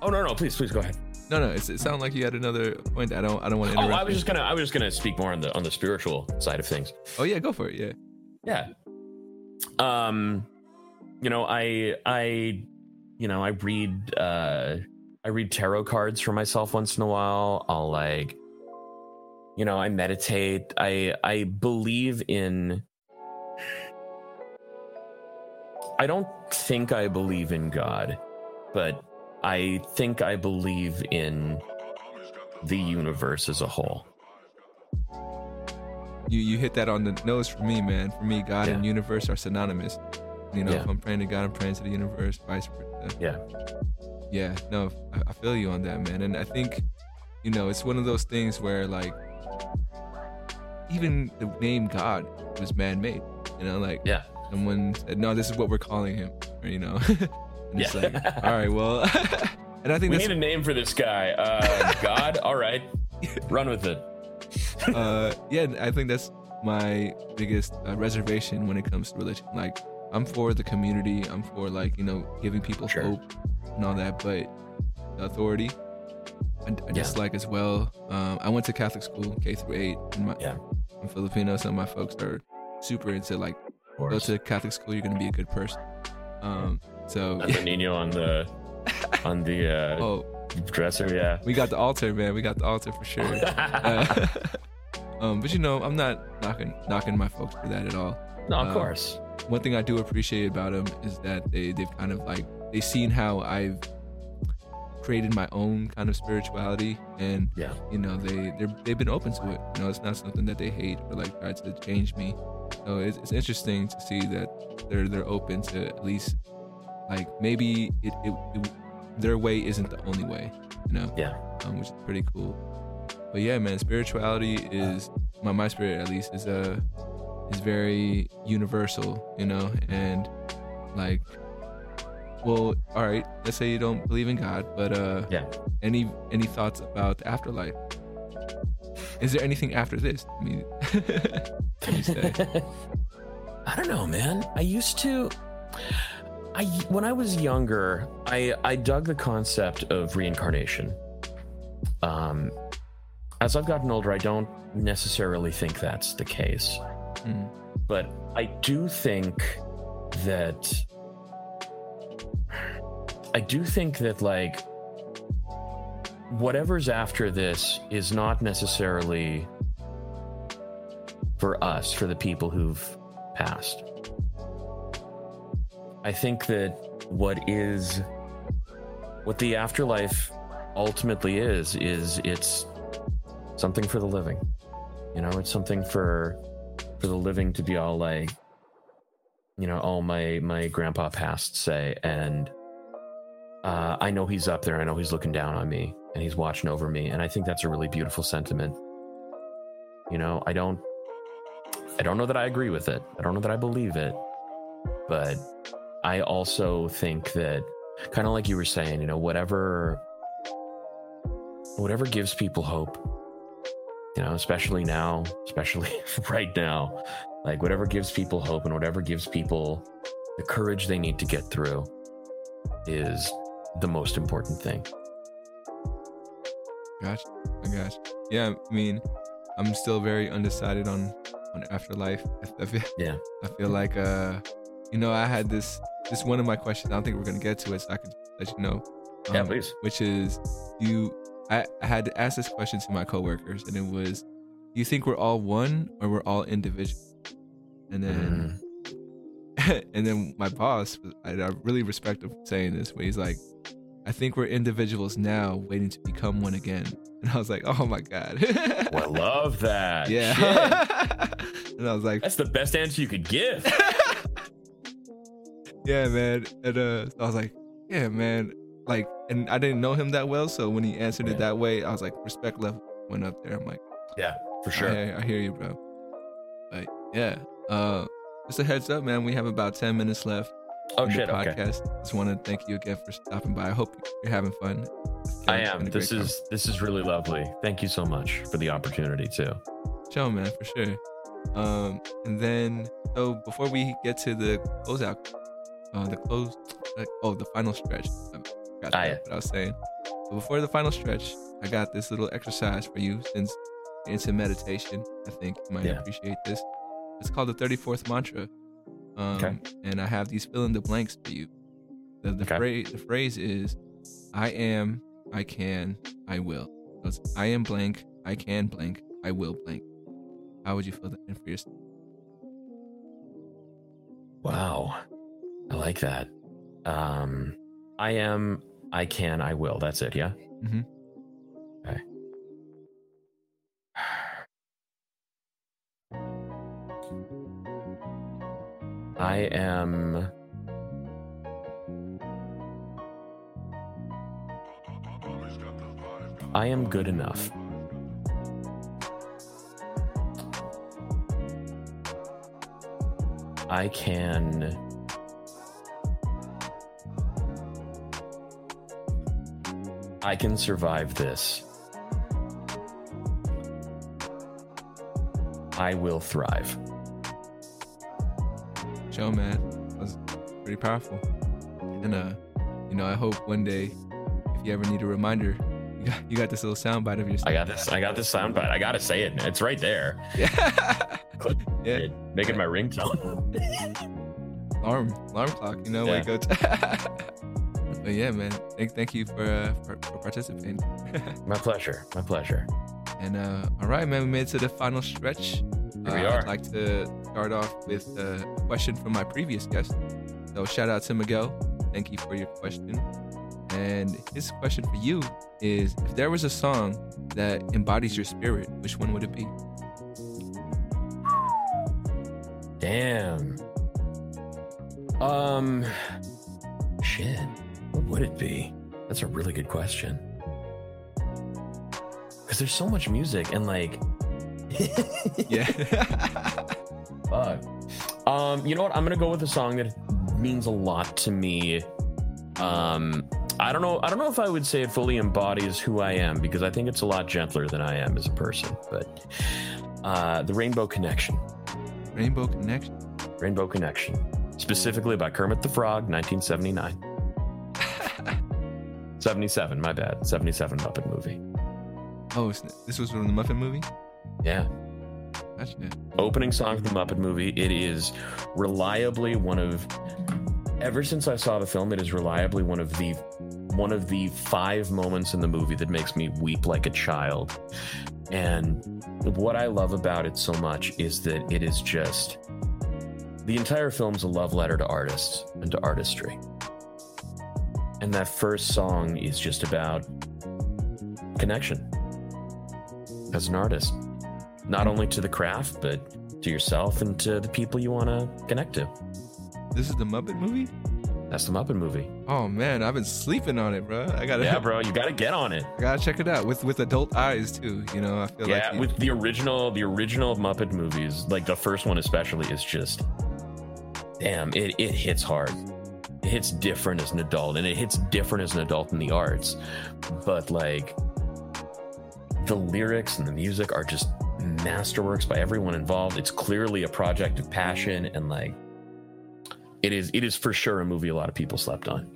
Oh no, no, please, please go ahead. No, no. It's, it sounded like you had another point. I don't. I don't want to Interrupt Oh. I was you. just gonna, I was just gonna speak more on the on the spiritual side of things. Oh yeah, go for it. Yeah. Yeah. Um, you know, I, I, you know, I read, uh, I read tarot cards for myself once in a while. I'll like, you know, I meditate. I, I believe in. I don't think I believe in God, but I think I believe in the universe as a whole. You you hit that on the nose for me, man. For me, God and universe are synonymous. You know, Yeah. if I'm praying to God, I'm praying to the universe, vice versa. Yeah. Yeah, no, I, I feel you on that, man. And I think, you know, it's one of those things where like even the name God was man made. You know, like Yeah. someone said, No, this is what we're calling him. Or, you know. and it's Yeah. like, all right, well and I think We that's need a name for this guy. Uh, God. All right, run with it. uh, yeah, I think that's my biggest uh, reservation when it comes to religion. Like, I'm for the community. I'm for like you know giving people Sure. hope and all that, but the authority, I, I dislike as well. Um, I went to Catholic school, K through eight, and my, Yeah. I'm Filipino. Some of my folks are super into like go course. to Catholic school, you're gonna be a good person. Um, so That's a Nino on the on the uh, oh, dresser. Yeah. we got the altar, man. We got the altar for sure. Uh, um, but you know, I'm not knocking knocking my folks for that at all. no, of uh, course. One thing I do appreciate about them is that they they've kind of like they've seen how I've created my own kind of spirituality, and Yeah. you know they they're, they've been open to it. You know, it's not something that they hate or like try to change me. So it's, it's interesting to see that they're they're open to at least like maybe it, it, it their way isn't the only way. You know Yeah. um, which is pretty cool. But yeah, man, spirituality is my my spirit at least is uh is very universal, you know, and like, well, all right, let's say you don't believe in God, but uh, Yeah. any any thoughts about the afterlife? Is there anything after this? I mean, can you say? I don't know, man. I used to. I when I was younger, I I dug the concept of reincarnation. Um, as I've gotten older, I don't necessarily think that's the case, Hmm. but I do think that I do think that like whatever's after this is not necessarily for us, for the people who've passed. I think that what is what the afterlife ultimately is is it's something for the living. You know, it's something for for the living to be all like you know, oh my my grandpa passed say and uh, I know he's up there. I know he's looking down on me and he's watching over me. And I think that's a really beautiful sentiment. You know, I don't I don't know that I agree with it. I don't know that I believe it. But I also think that kind of like you were saying, you know, whatever whatever gives people hope. You know, especially now, especially right now. Like whatever gives people hope and whatever gives people the courage they need to get through is the most important thing. Gotcha. I gotcha. Yeah, I mean, I'm still very undecided on on afterlife. I feel, Yeah. I feel like uh, you know, I had this this one of my questions. I don't think we're gonna get to it, so I could let you know. Yeah, um, please. Which is, you, I, I had to ask this question to my coworkers, and it was, do you think we're all one or we're all individual? And then Mm, and then my boss, I, I really respect him for saying this, but he's like, I think we're individuals now waiting to become one again. And I was like, oh my God. well, I love that. Yeah. and I was like, That's the best answer you could give. Yeah, man. And uh, so I was like, yeah, man. Like, and I didn't know him that well. So when he answered it that way, I was like, respect level went up there. I'm like, Yeah, for sure. I, I hear you, bro. But yeah, uh, just a heads up, man. We have about 10 minutes left. Oh shit! the Okay, podcast. Just want to thank you again for stopping by. I hope you're having fun. I am. This is this is really lovely. Thank you so much for the opportunity too. show, man, for sure. Um, and then so before we get to the closeout, uh, the close, like, oh, the final stretch. I forgot Ah, yeah. what I was saying. But before the final stretch, I got this little exercise for you since you're into meditation. I think you might Yeah. appreciate this. It's called the 34th mantra. Um, Okay. And I have these fill in the blanks for you. The, the Okay. phrase the phrase is, I am, I can, I will. So it's I am blank, I can blank, I will blank. How would you fill that in for yourself? Wow, I like that. Um, I am. I can. I will. That's it. Yeah. Mm-hmm. Okay. I am. I am good enough. I can. I can survive this. I will thrive. Show man, that was pretty powerful. And uh, you know, I hope one day, if you ever need a reminder, you got, you got this little soundbite of yourself. I got this. I got this soundbite. I gotta say it. It's right there. Yeah. yeah. It- making my ringtone. Alarm, alarm clock. You know, Yeah. wake up. But yeah, man. Thank, thank you for uh, for, for participating. my pleasure. My pleasure. And uh, all right, man, we made it to the final stretch. Here we Uh, are. I'd like to start off with a question from my previous guest. So shout out to Miguel. Thank you for your question. And his question for you is: If there was a song that embodies your spirit, which one would it be? Damn. Um. Shit. What would it be? That's a really good question. Because there's so much music and like. Yeah. Fuck. Um, you know what? I'm gonna go with a song that means a lot to me. Um, I don't know. I don't know if I would say it fully embodies who I am because I think it's a lot gentler than I am as a person. But uh, the Rainbow Connection, Rainbow Connection. Rainbow Connection, specifically by Kermit the Frog, 1979, 77. My bad, 77 Muppet movie. Oh, this was from the Muppet movie. Yeah. Gotcha. opening song of the Muppet movie. It is reliably one of ever since I saw the film, it is reliably one of the one of the five moments in the movie that makes me weep like a child. And what I love about it so much is that it is just the entire film's a love letter to artists and to artistry. And that first song is just about connection as an artist not only to the craft but to yourself and to the people you want to connect to This is the Muppet movie. that's the muppet movie Oh man, I've been sleeping on it, bro. I gotta, yeah bro you gotta get on it I gotta check it out with with adult eyes too. You know, I feel yeah like you- with the original the original muppet movies like the first one especially is just damn it, it hits hard hits different as an adult and it hits different as an adult in the arts but like the lyrics and the music are just masterworks by everyone involved it's clearly a project of passion and like it is it is for sure a movie a lot of people slept on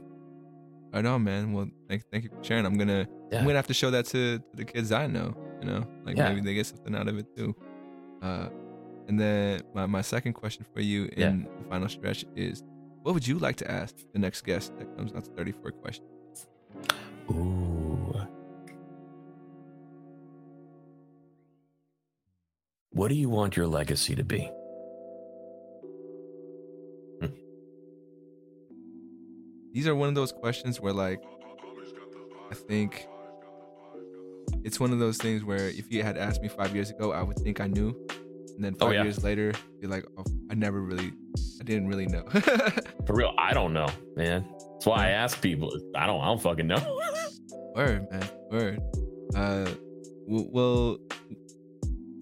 Right on, man. Well, thank, thank you for sharing. I'm gonna Yeah. I'm gonna have to show that to, to the kids I know. You know, like Yeah. maybe they get something out of it too. Uh, and then my, my second question for you in Yeah. the final stretch is, what would you like to ask the next guest that comes out to 34 questions? Ooh. What do you want your legacy to be? Hmm. These are one of those questions where like, I think it's one of those things where if you had asked me five years ago, I would think I knew, and then Oh, five yeah. yeord later, you're like, oh, I never really, I didn't really know. For real, I don't know, man. That's why I ask people. I don't. I don't fucking know. Word, man. Word. Uh, well,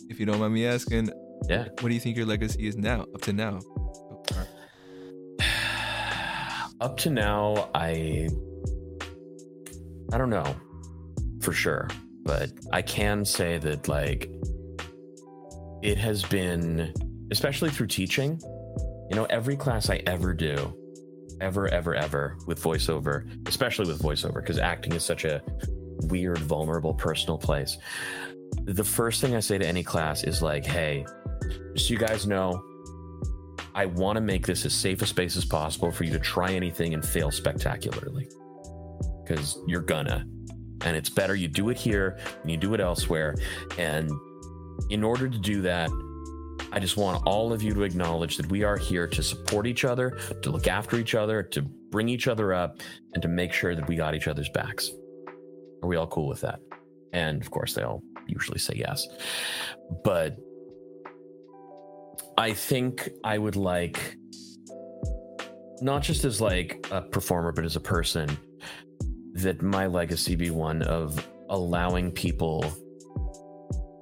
if you don't mind me asking, Yeah. what do you think your legacy is now, up to now? Up to now, I I don't know for sure, but I can say that like it has been, especially through teaching. You know, every class I ever do, ever, ever, ever with voiceover, especially with voiceover, because acting is such a weird, vulnerable, personal place. The first thing I say to any class is like, hey, so you guys know, I want to make this as safe a space as possible for you to try anything and fail spectacularly. Because you're gonna. And it's better you do it here and you do it elsewhere. And in order to do that, I just want all of you to acknowledge that we are here to support each other, to look after each other, to bring each other up, and to make sure that we got each other's backs. Are we all cool with that? And of course, they all usually say yes. But I think I would like, not just as like a performer, but as a person, that my legacy be one of allowing people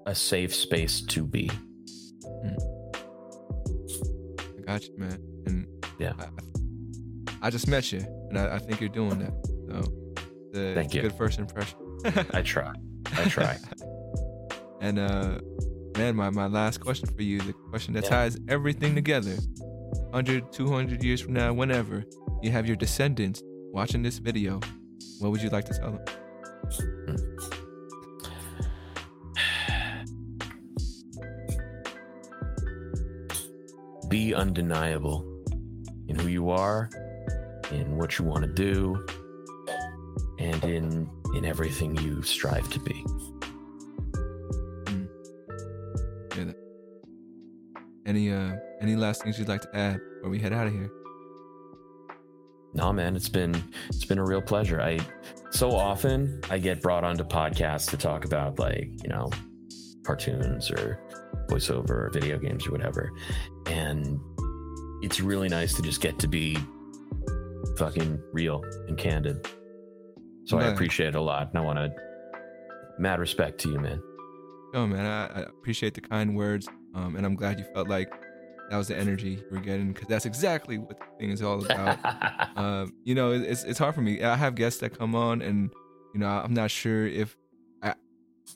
a safe space to be. I got you, man. And Yeah. I, I just met you, and I, I think you're doing that. So, the Thank you. good first impression. I try. I try. and uh, man, my, my last question for you, the question that Yeah. ties everything together 100, 200 years from now, whenever you have your descendants watching this video, what would you like to tell them? Be undeniable in who you are, in what you want to do, and in in everything you strive to be. That? Any uh any last things you'd like to add before we head out of here? No, man, it's been it's been a real pleasure. I so often I get brought onto podcasts to talk about like you know cartoons or voiceover or video games or whatever, and it's really nice to just get to be fucking real and candid. So I appreciate it a lot, and I want to mad respect to you, man. No, man, I, I appreciate the kind words, um, and I'm glad you felt like that was the energy you were getting because that's exactly what the thing is all about. um, you know, it- it's it's hard for me. I have guests that come on, and you know, I'm not sure if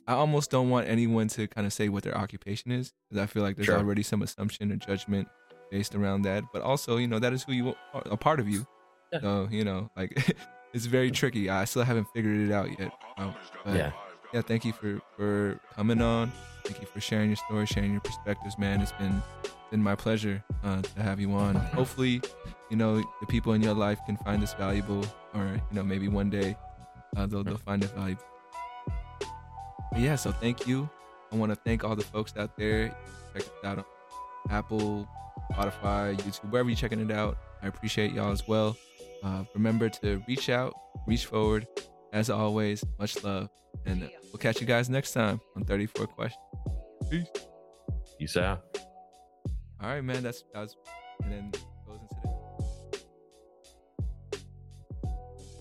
I I almost don't want anyone to kind of say what their occupation is because I feel like there's Sure. already some assumption or judgment based around that. But also, you know, that is who you are, a part of you. Yeah. So you know, like it's very tricky. I still haven't figured it out yet. Um, but yeah, yeah, thank you for for coming on. Thank you for sharing your story, sharing your perspectives, man. It's been been my pleasure uh, to have you on. Hopefully, you know the people in your life can find this valuable, or you know maybe one day uh, they'll they'll find it valuable. But yeah, so thank you. I want to thank all the folks out there. Check us out on Apple, Spotify, YouTube, wherever you're checking it out. I appreciate y'all as well. Uh, remember to reach out, reach forward. As always, much love. And we'll catch you guys next time on 34 Questions. Peace. peace out. All right, man. That's, that's, and then